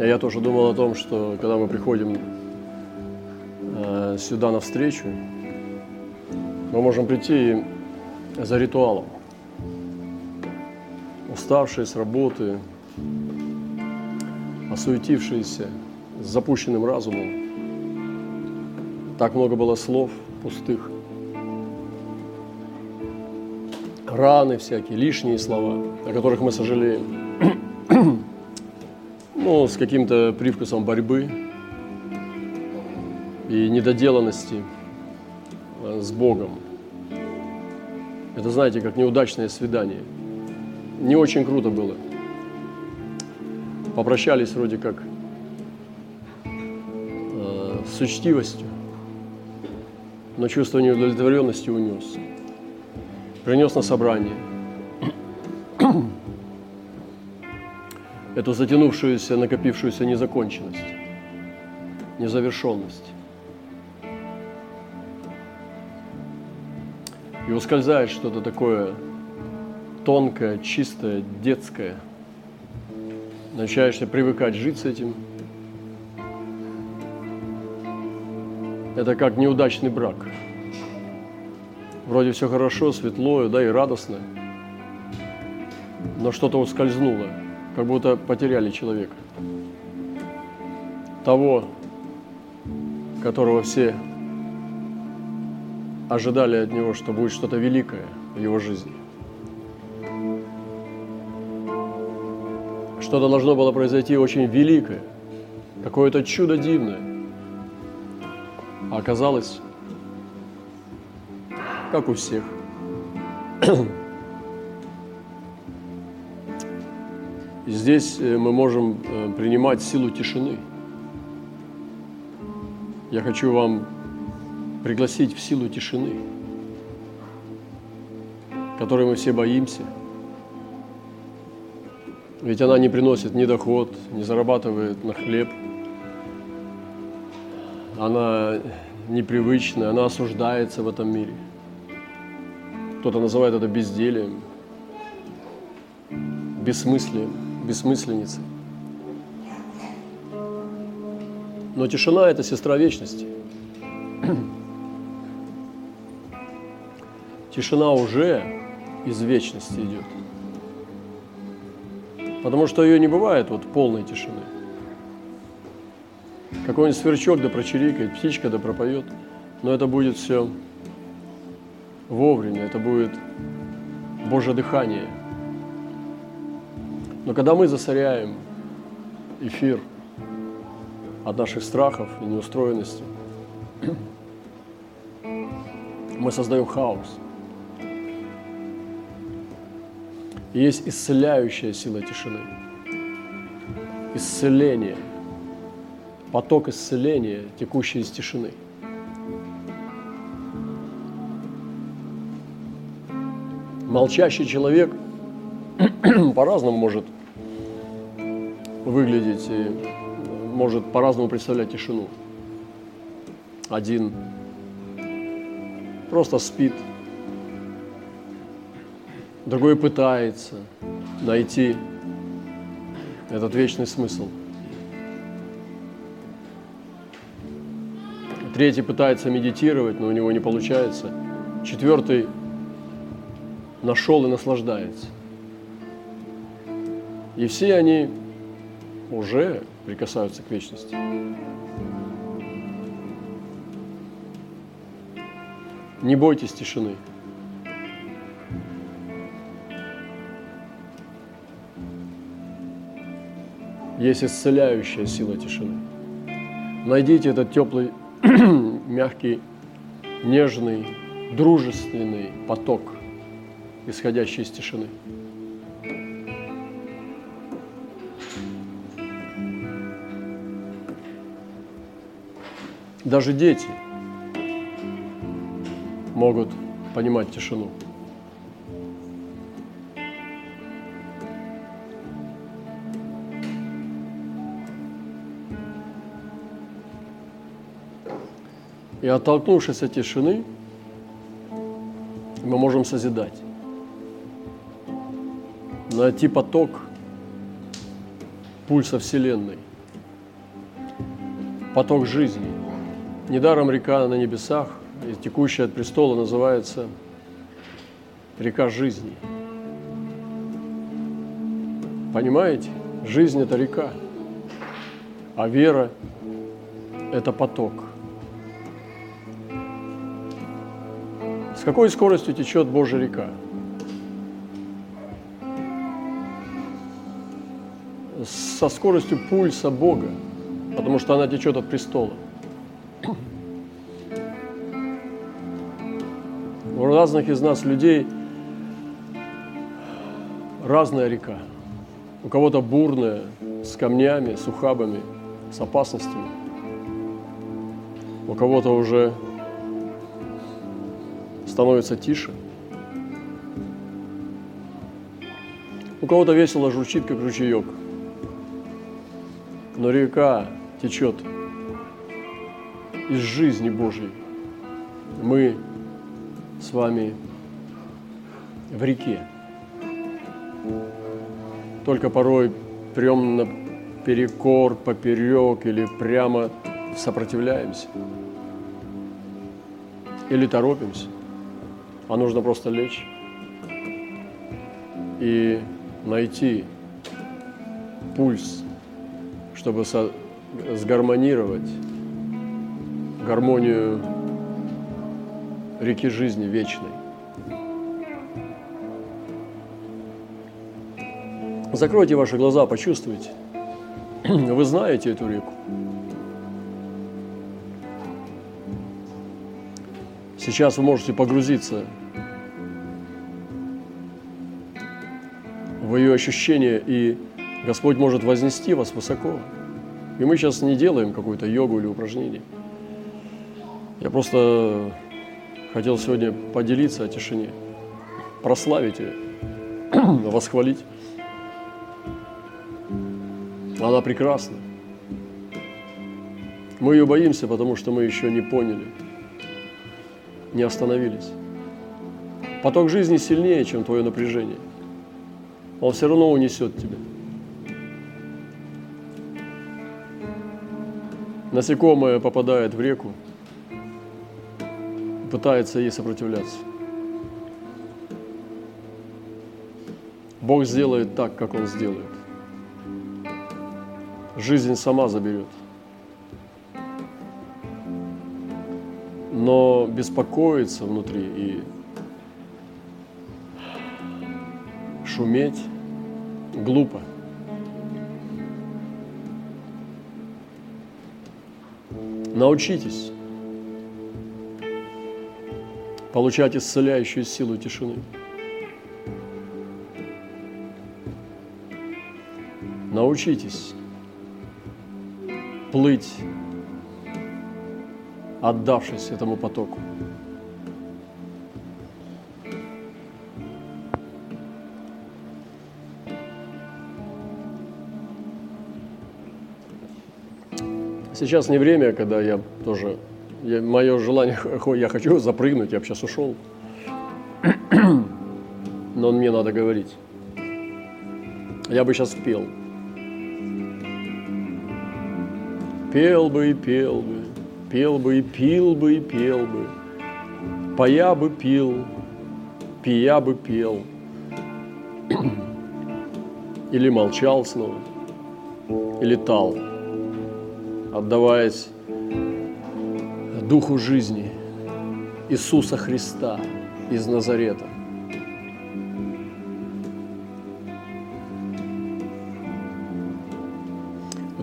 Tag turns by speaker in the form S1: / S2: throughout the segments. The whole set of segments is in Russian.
S1: Я тоже думал о том, что когда мы приходим э, сюда на встречу, мы можем прийти за ритуалом. Уставшие с работы, осуетившиеся, с запущенным разумом. Так много было слов пустых. Раны всякие, лишние слова, о которых мы сожалеем. Ну, с каким-то привкусом борьбы и недоделанности э, с Богом. Это, знаете, как неудачное свидание. Не очень круто было. Попрощались вроде как э, с учтивостью, но чувство неудовлетворенности унес. Принес на собрание – эту затянувшуюся, накопившуюся незаконченность, незавершенность. И ускользает что-то такое тонкое, чистое, детское. Начинаешься привыкать жить с этим. Это как неудачный брак. Вроде все хорошо, светло, да и радостно, но что-то ускользнуло – как будто потеряли человека. Того, которого все ожидали от него, что будет что-то великое в его жизни. Что-то должно было произойти очень великое, какое-то чудо дивное. А оказалось, как у всех – здесь э, мы можем э, принимать силу тишины. Я хочу вам пригласить в силу тишины, которой мы все боимся. Ведь она не приносит ни доход, не зарабатывает на хлеб. Она непривычная, она осуждается в этом мире. Кто-то называет это безделием, бессмыслием бессмысленицы. Но тишина – это сестра вечности. Тишина уже из вечности идет. Потому что ее не бывает вот полной тишины. Какой-нибудь сверчок да прочирикает, птичка да пропоет, но это будет все вовремя, это будет Божье дыхание – но когда мы засоряем эфир от наших страхов и неустроенности, мы создаем хаос. И есть исцеляющая сила тишины. Исцеление. Поток исцеления, текущий из тишины. Молчащий человек по-разному может выглядеть и может по-разному представлять тишину. Один просто спит, другой пытается найти этот вечный смысл. Третий пытается медитировать, но у него не получается. Четвертый нашел и наслаждается. И все они уже прикасаются к вечности. Не бойтесь тишины. Есть исцеляющая сила тишины. Найдите этот теплый, мягкий, нежный, дружественный поток, исходящий из тишины. Даже дети могут понимать тишину. И оттолкнувшись от тишины, мы можем созидать. Найти поток пульса Вселенной – поток жизни. Недаром река на небесах, и текущая от престола, называется река жизни. Понимаете? Жизнь – это река, а вера – это поток. С какой скоростью течет Божья река? Со скоростью пульса Бога, потому что она течет от престола. Разных из нас людей разная река – у кого-то бурная, с камнями, с ухабами, с опасностями. У кого-то уже становится тише. У кого-то весело журчит, как ручеек. Но река течет из жизни Божьей. Мы с вами в реке только порой прям на перекор, поперек или прямо сопротивляемся. Или торопимся. А нужно просто лечь и найти пульс, чтобы со- сгармонировать гармонию реки жизни вечной. Закройте ваши глаза, почувствуйте. Вы знаете эту реку. Сейчас вы можете погрузиться в ее ощущение, и Господь может вознести вас высоко. И мы сейчас не делаем какую-то йогу или упражнение. Я просто хотел сегодня поделиться о тишине, прославить ее, восхвалить. Она прекрасна. Мы ее боимся, потому что мы еще не поняли, не остановились. Поток жизни сильнее, чем твое напряжение. Он все равно унесет тебя. Насекомое попадает в реку, пытается ей сопротивляться. Бог сделает так, как Он сделает жизнь сама заберет. Но беспокоиться внутри и шуметь глупо. Научитесь получать исцеляющую силу тишины. Научитесь плыть, отдавшись этому потоку. Сейчас не время, когда я тоже, я, мое желание, я хочу запрыгнуть, я бы сейчас ушел. Но мне надо говорить. Я бы сейчас пел. Пел бы и пел бы, пел бы и пил бы и пел бы, Поя бы пил, пия бы пел. Или молчал снова, или тал, отдаваясь Духу жизни Иисуса Христа из Назарета.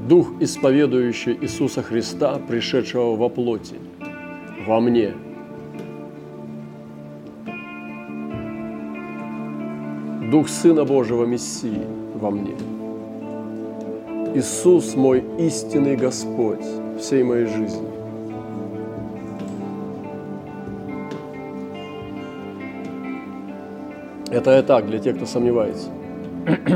S1: Дух, исповедующий Иисуса Христа, пришедшего во плоти, во мне. Дух Сына Божьего Мессии во мне. Иисус мой истинный Господь всей моей жизни. Это я так, для тех, кто сомневается.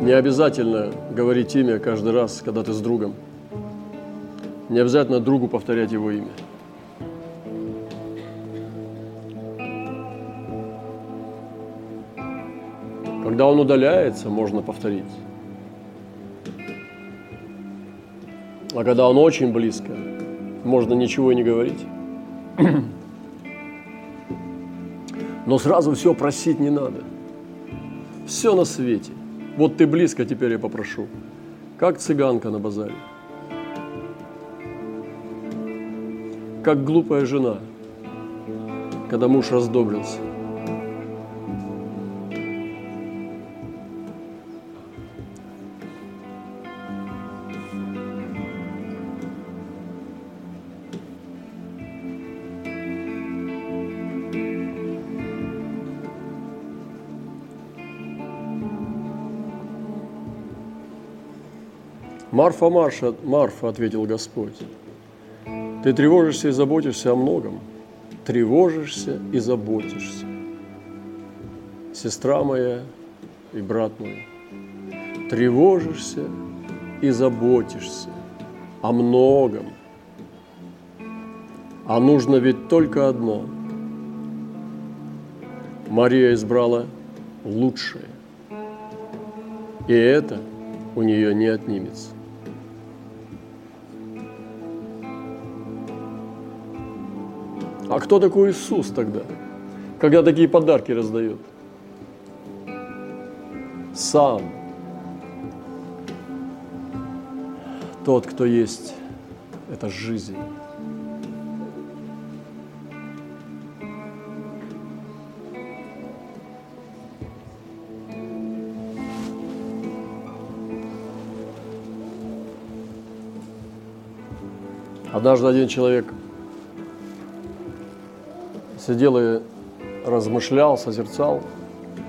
S1: Не обязательно говорить имя каждый раз, когда ты с другом. Не обязательно другу повторять его имя. Когда он удаляется, можно повторить. А когда он очень близко, можно ничего и не говорить. Но сразу все просить не надо. Все на свете. Вот ты близко, теперь я попрошу. Как цыганка на базаре. Как глупая жена, когда муж раздобрился. Марфа, Марша, Марфа, ответил Господь, ты тревожишься и заботишься о многом. Тревожишься и заботишься. Сестра моя и брат мой, тревожишься и заботишься о многом. А нужно ведь только одно. Мария избрала лучшее. И это у нее не отнимется. А кто такой Иисус тогда, когда такие подарки раздает? Сам. Тот, кто есть, это жизнь. Однажды один человек сидел и размышлял, созерцал.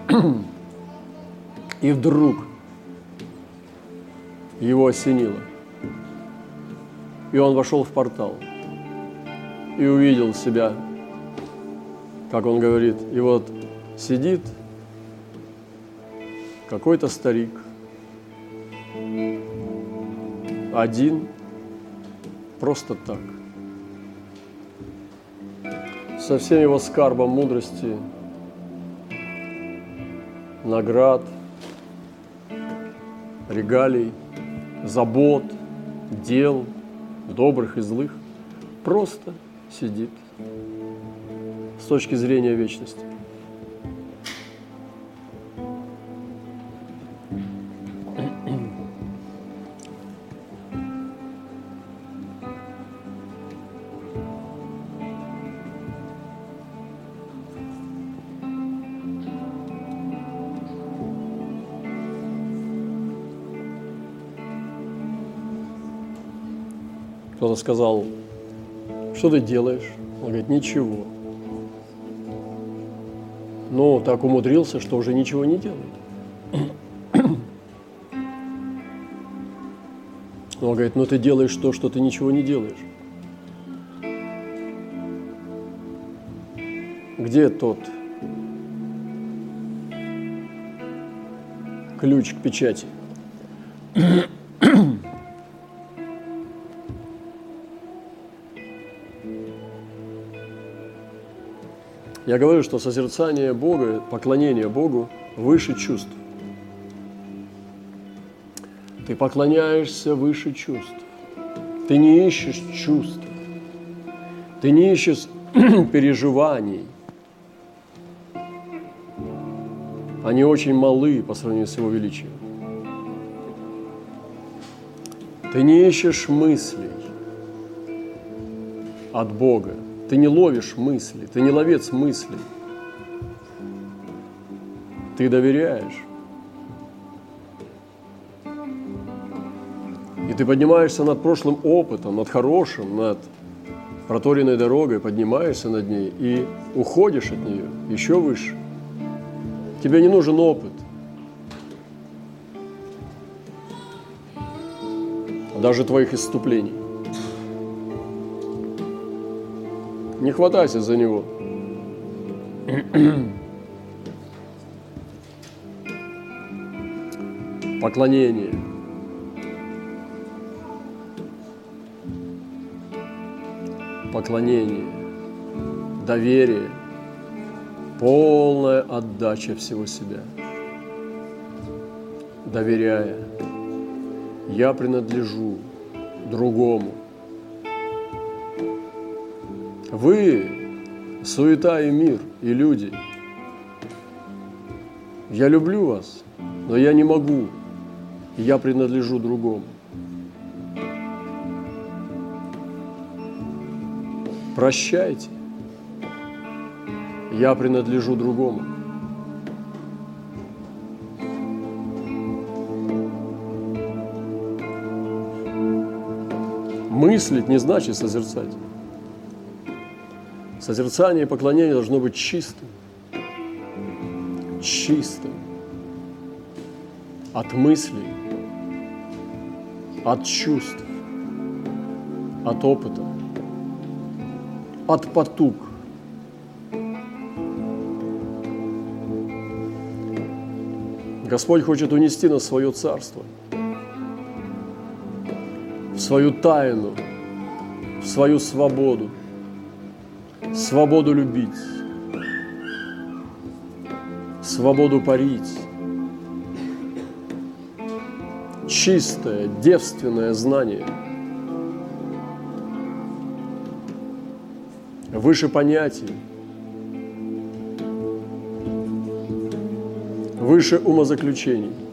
S1: И вдруг его осенило. И он вошел в портал и увидел себя, как он говорит. И вот сидит какой-то старик, один, просто так – со всем его скарбом мудрости, наград, регалий, забот, дел, добрых и злых, просто сидит с точки зрения вечности. Кто-то сказал, что ты делаешь? Он говорит, ничего. Ну, так умудрился, что уже ничего не делает. Он говорит, ну ты делаешь то, что ты ничего не делаешь. Где тот ключ к печати? Я говорю, что созерцание Бога, поклонение Богу выше чувств. Ты поклоняешься выше чувств. Ты не ищешь чувств. Ты не ищешь переживаний. Они очень малы по сравнению с Его величием. Ты не ищешь мыслей от Бога. Ты не ловишь мысли, ты не ловец мыслей. Ты доверяешь. И ты поднимаешься над прошлым опытом, над хорошим, над проторенной дорогой, поднимаешься над ней и уходишь от нее еще выше. Тебе не нужен опыт. Даже твоих исступлений. Не хватайся за него. Поклонение. Поклонение. Доверие. Полная отдача всего себя. доверяя, я принадлежу другому. Вы – суета и мир, и люди. Я люблю вас, но я не могу, я принадлежу другому. Прощайте, я принадлежу другому. Мыслить не значит созерцать. Созерцание и поклонение должно быть чистым. Чистым. От мыслей, от чувств, от опыта, от потуг. Господь хочет унести нас в свое царство – в свою тайну, в свою свободу, свободу любить, свободу парить, чистое, девственное знание, выше понятий, выше умозаключений –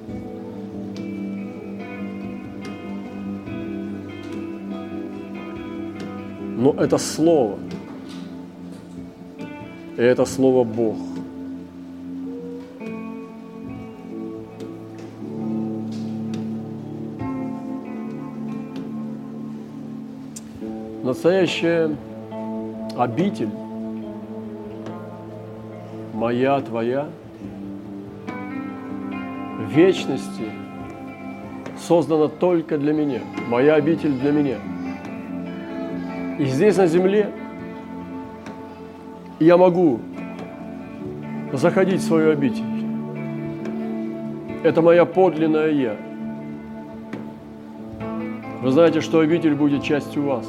S1: Но это Слово. И это Слово Бог. Настоящая обитель моя, твоя, вечности создана только для меня. Моя обитель для меня – и здесь на земле я могу заходить в свою обитель. Это моя подлинная я. Вы знаете, что обитель будет частью вас.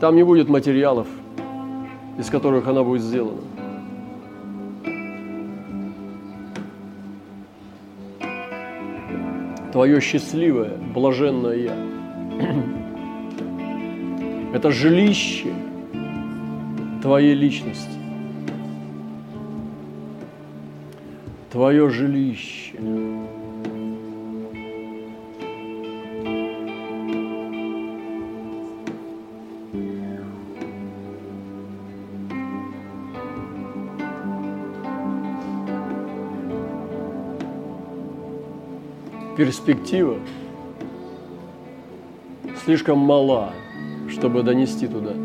S1: Там не будет материалов, из которых она будет сделана. Твое счастливое, блаженное я. Это жилище твоей личности. Твое жилище. перспектива слишком мала – чтобы донести туда.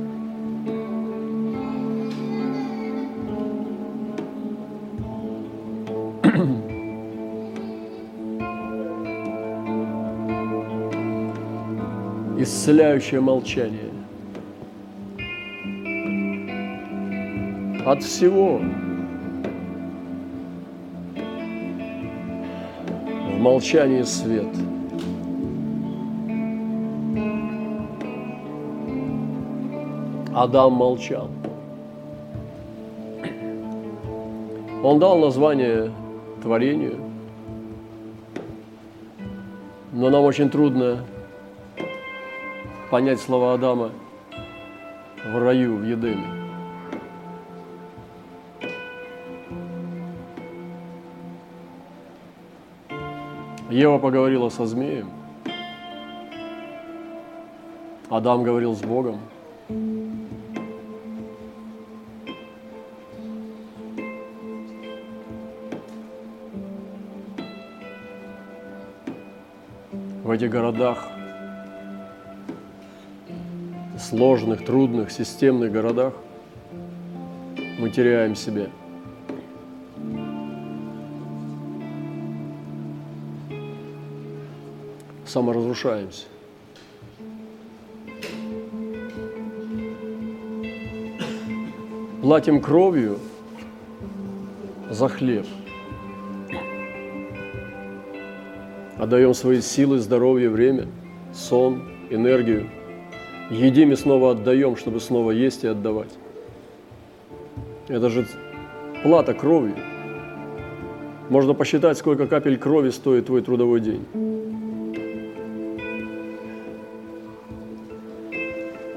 S1: Исцеляющее молчание. От всего. В молчании свет – Адам молчал. Он дал название творению, но нам очень трудно понять слова Адама в раю, в Едеме. Ева поговорила со змеем, Адам говорил с Богом – в этих городах, сложных, трудных, системных городах, мы теряем себя. Саморазрушаемся. Платим кровью за хлеб – Отдаем свои силы, здоровье, время, сон, энергию. Едим и снова отдаем, чтобы снова есть и отдавать. Это же плата кровью. Можно посчитать, сколько капель крови стоит твой трудовой день.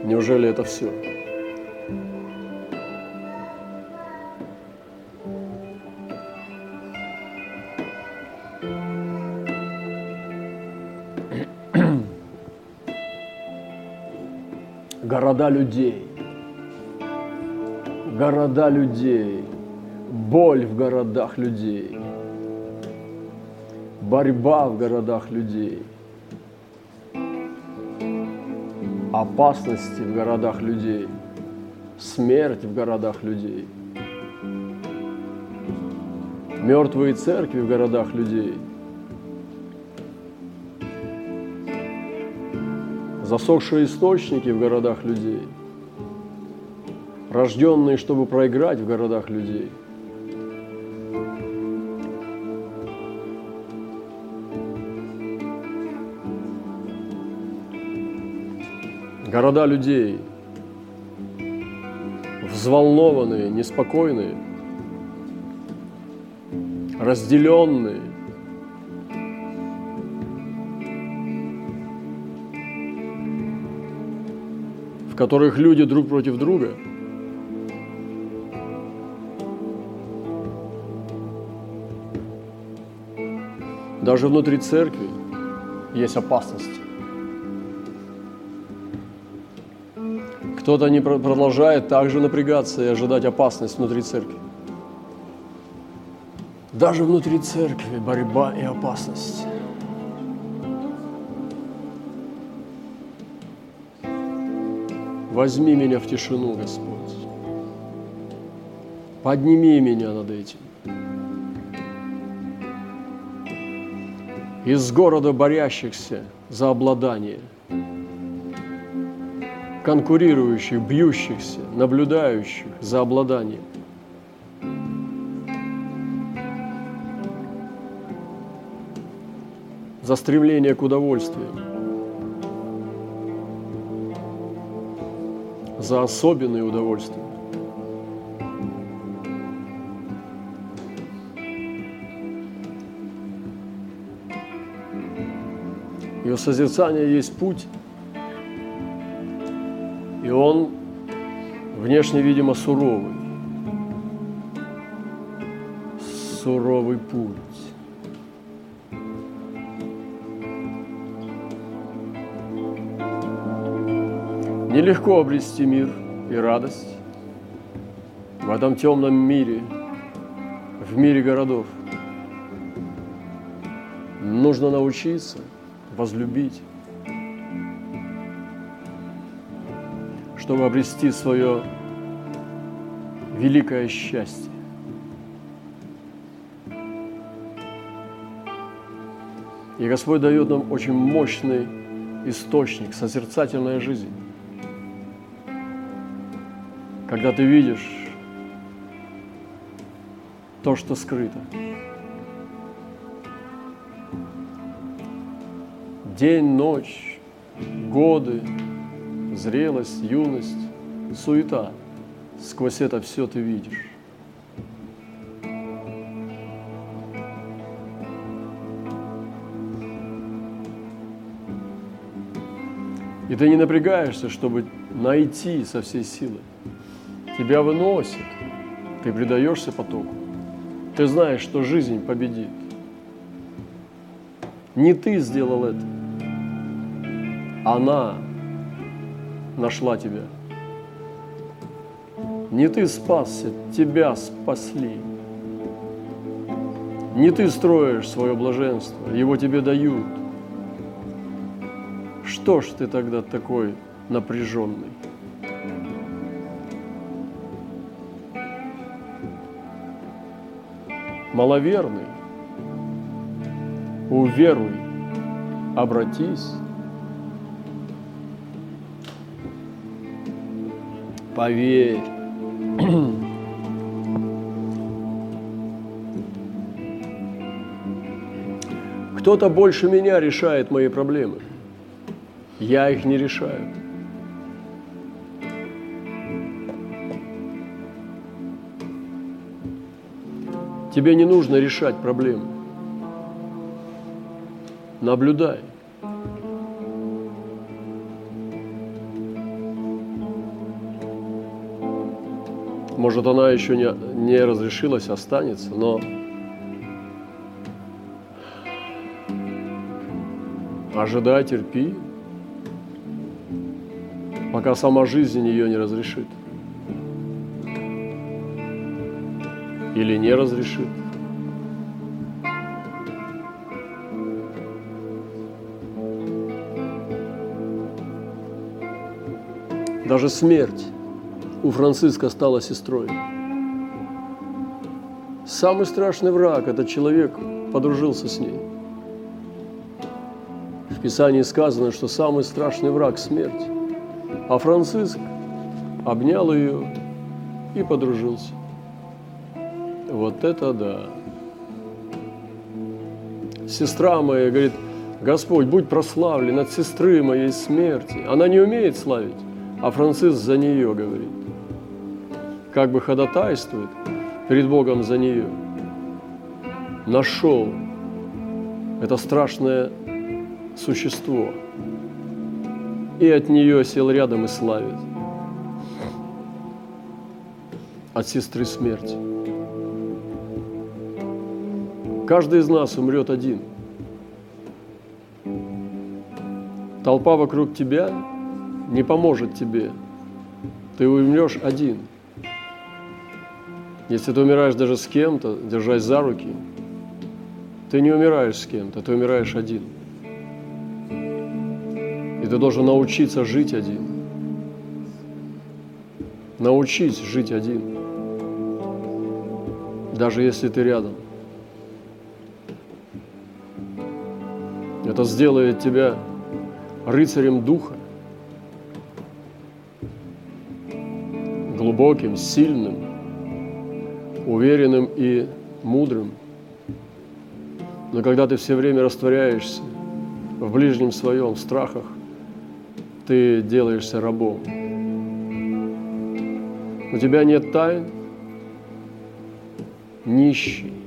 S1: Неужели это все? Города людей. Города людей. Боль в городах людей. Борьба в городах людей. Опасности в городах людей. Смерть в городах людей. Мертвые церкви в городах людей – засохшие источники в городах людей, рожденные, чтобы проиграть в городах людей. Города людей, взволнованные, неспокойные, разделенные, которых люди друг против друга. Даже внутри церкви есть опасности. Кто-то не продолжает также напрягаться и ожидать опасность внутри церкви. Даже внутри церкви борьба и опасность. Возьми меня в тишину, Господь. Подними меня над этим. Из города борящихся за обладание, конкурирующих, бьющихся, наблюдающих за обладанием. За стремление к удовольствию – за особенные удовольствия. И у созерцания есть путь, и он внешне, видимо, суровый. Суровый путь. Нелегко обрести мир и радость в этом темном мире, в мире городов. Нужно научиться возлюбить, чтобы обрести свое великое счастье. И Господь дает нам очень мощный источник, созерцательная жизнь когда ты видишь то, что скрыто. День, ночь, годы, зрелость, юность, суета. Сквозь это все ты видишь. И ты не напрягаешься, чтобы найти со всей силы тебя выносит, ты предаешься потоку. Ты знаешь, что жизнь победит. Не ты сделал это. Она нашла тебя. Не ты спасся, тебя спасли. Не ты строишь свое блаженство, его тебе дают. Что ж ты тогда такой напряженный? Маловерный, уверуй, обратись, поверь. Кто-то больше меня решает мои проблемы. Я их не решаю. Тебе не нужно решать проблемы. Наблюдай. Может, она еще не, не разрешилась, останется, но ожидай, терпи, пока сама жизнь ее не разрешит. Или не разрешит. Даже смерть у Франциска стала сестрой. Самый страшный враг – этот человек подружился с ней. В Писании сказано, что самый страшный враг – смерть. А Франциск обнял ее и подружился. Вот это да. Сестра моя говорит, Господь, будь прославлен от сестры моей смерти. Она не умеет славить, а Франциск за нее говорит как бы ходатайствует перед Богом за нее, нашел это страшное существо и от нее сел рядом и славит. От сестры смерти. Каждый из нас умрет один. Толпа вокруг тебя не поможет тебе. Ты умрешь один – если ты умираешь даже с кем-то, держась за руки, ты не умираешь с кем-то, ты умираешь один. И ты должен научиться жить один. Научись жить один. Даже если ты рядом. Это сделает тебя рыцарем духа, глубоким, сильным, уверенным и мудрым. Но когда ты все время растворяешься в ближнем своем, в страхах, ты делаешься рабом. У тебя нет тайн, нищий.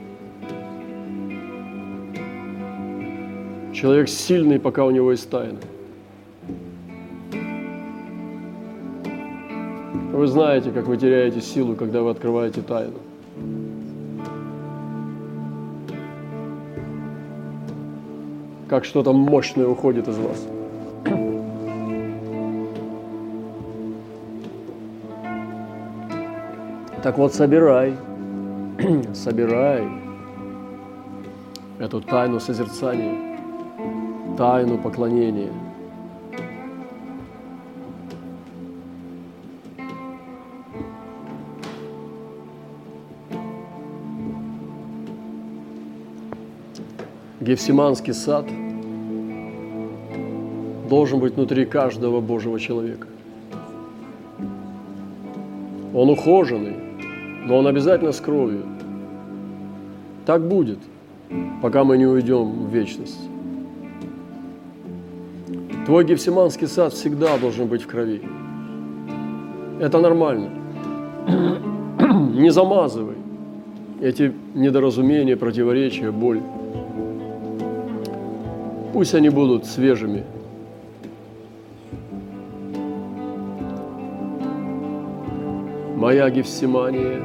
S1: Человек сильный, пока у него есть тайны. Вы знаете, как вы теряете силу, когда вы открываете тайну. как что-то мощное уходит из вас. Так вот, собирай, собирай эту тайну созерцания, тайну поклонения. Гефсиманский сад – должен быть внутри каждого Божьего человека. Он ухоженный, но он обязательно с кровью. Так будет, пока мы не уйдем в вечность. Твой Гефсиманский сад всегда должен быть в крови. Это нормально. Не замазывай эти недоразумения, противоречия, боль. Пусть они будут свежими – Моя Гефсимания,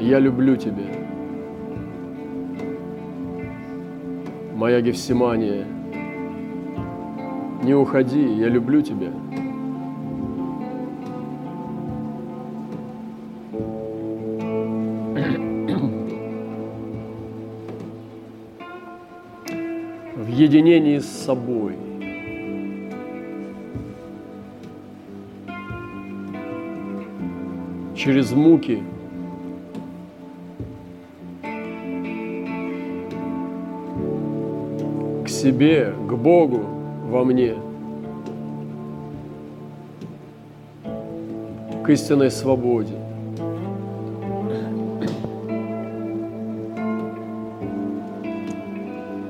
S1: я люблю тебя. Моя Гефсимания, не уходи, я люблю тебя. В единении с собой – через муки. К себе, к Богу во мне. К истинной свободе.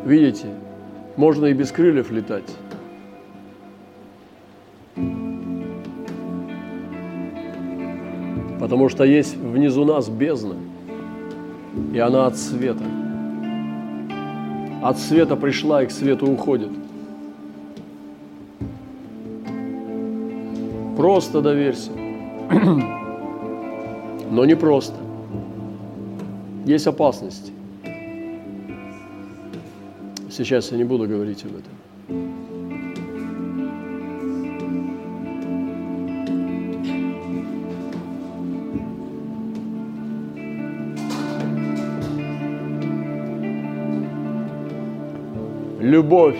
S1: Видите, можно и без крыльев летать. потому что есть внизу нас бездна. И она от света. От света пришла и к свету уходит. Просто доверься. Но не просто. Есть опасности. Сейчас я не буду говорить об этом. Любовь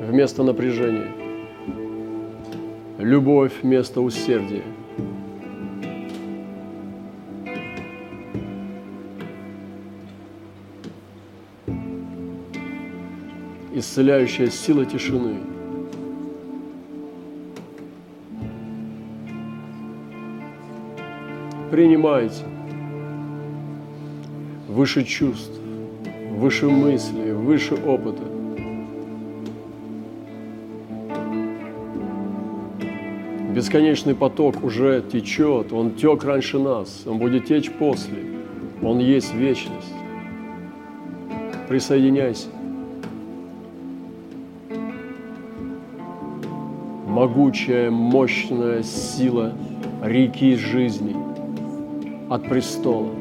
S1: вместо напряжения. Любовь вместо усердия. Исцеляющая сила тишины. Принимайте выше чувств, выше мыслей, выше опыта. Бесконечный поток уже течет, он тек раньше нас, он будет течь после. Он есть вечность. Присоединяйся. Могучая, мощная сила реки жизни от престола,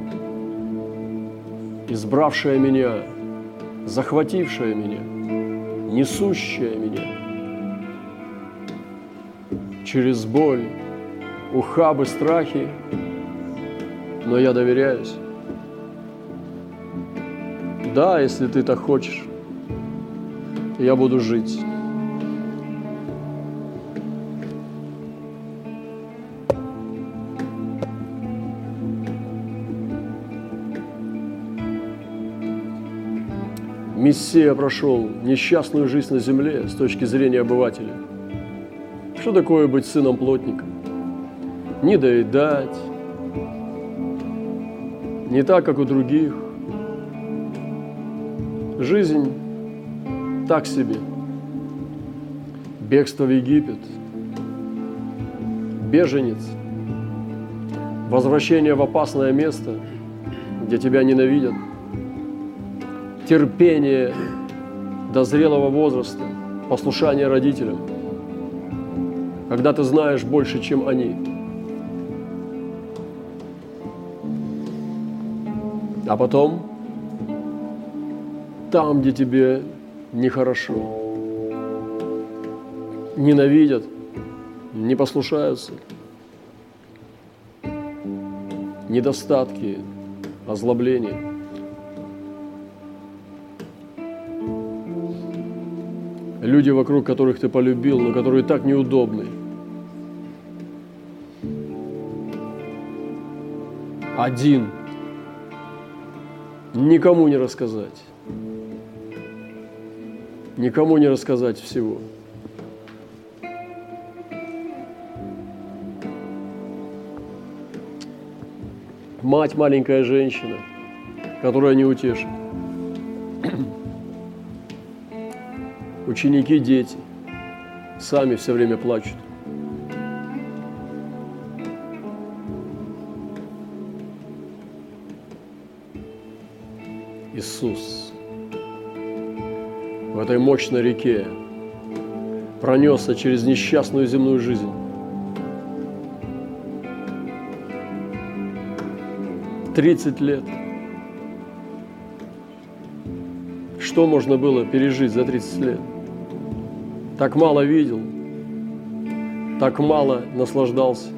S1: избравшая меня, захватившая меня, несущая меня – через боль, ухабы, страхи, но я доверяюсь. Да, если ты так хочешь, я буду жить. Мессия прошел несчастную жизнь на земле с точки зрения обывателя – что такое быть сыном плотника? Не доедать, не так, как у других. Жизнь так себе. Бегство в Египет, беженец, возвращение в опасное место, где тебя ненавидят, терпение до зрелого возраста, послушание родителям – когда ты знаешь больше, чем они. А потом, там, где тебе нехорошо, ненавидят, не послушаются, недостатки, озлобление – люди вокруг которых ты полюбил, но которые так неудобны – один. Никому не рассказать. Никому не рассказать всего. Мать маленькая женщина, которая не утешит. Ученики, дети сами все время плачут. Иисус в этой мощной реке пронесся через несчастную земную жизнь. Тридцать лет. Что можно было пережить за 30 лет? Так мало видел, так мало наслаждался.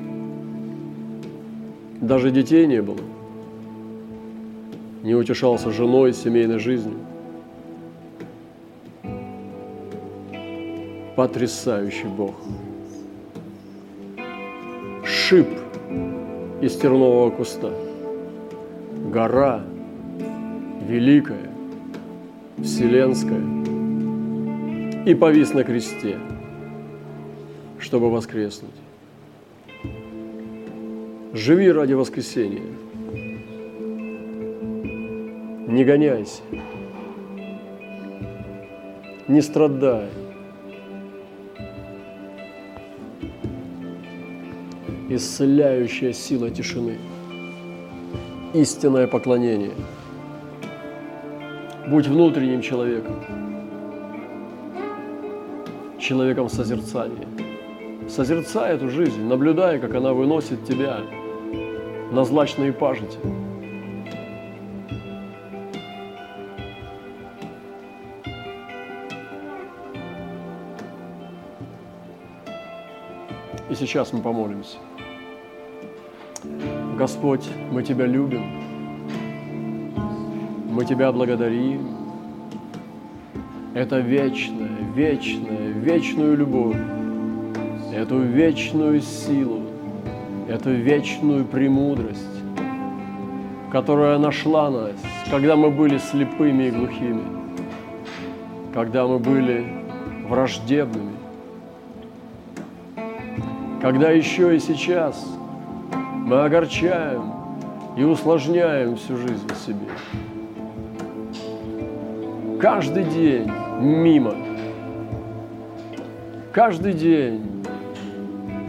S1: Даже детей не было не утешался женой, семейной жизнью. Потрясающий Бог. Шип из тернового куста. Гора великая, вселенская. И повис на кресте, чтобы воскреснуть. Живи ради воскресения – не гоняйся, не страдай. Исцеляющая сила тишины, истинное поклонение, Будь внутренним человеком, человеком созерцания. Созерцай эту жизнь, наблюдая, как она выносит тебя на злачные пажити. И сейчас мы помолимся. Господь, мы Тебя любим, мы Тебя благодарим. Это вечная, вечная, вечную любовь, эту вечную силу, эту вечную премудрость, которая нашла нас, когда мы были слепыми и глухими, когда мы были враждебными, когда еще и сейчас мы огорчаем и усложняем всю жизнь себе. Каждый день мимо. Каждый день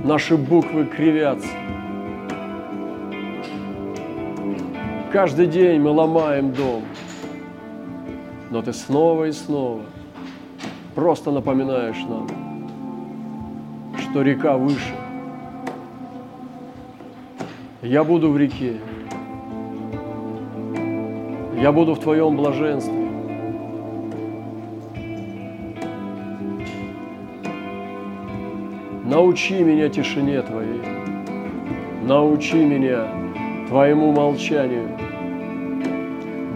S1: наши буквы кривятся. Каждый день мы ломаем дом. Но ты снова и снова просто напоминаешь нам, что река выше – я буду в реке. Я буду в Твоем блаженстве. Научи меня тишине Твоей. Научи меня Твоему молчанию.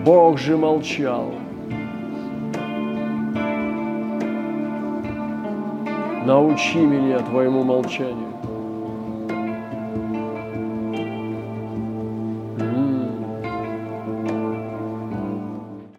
S1: Бог же молчал. Научи меня Твоему молчанию.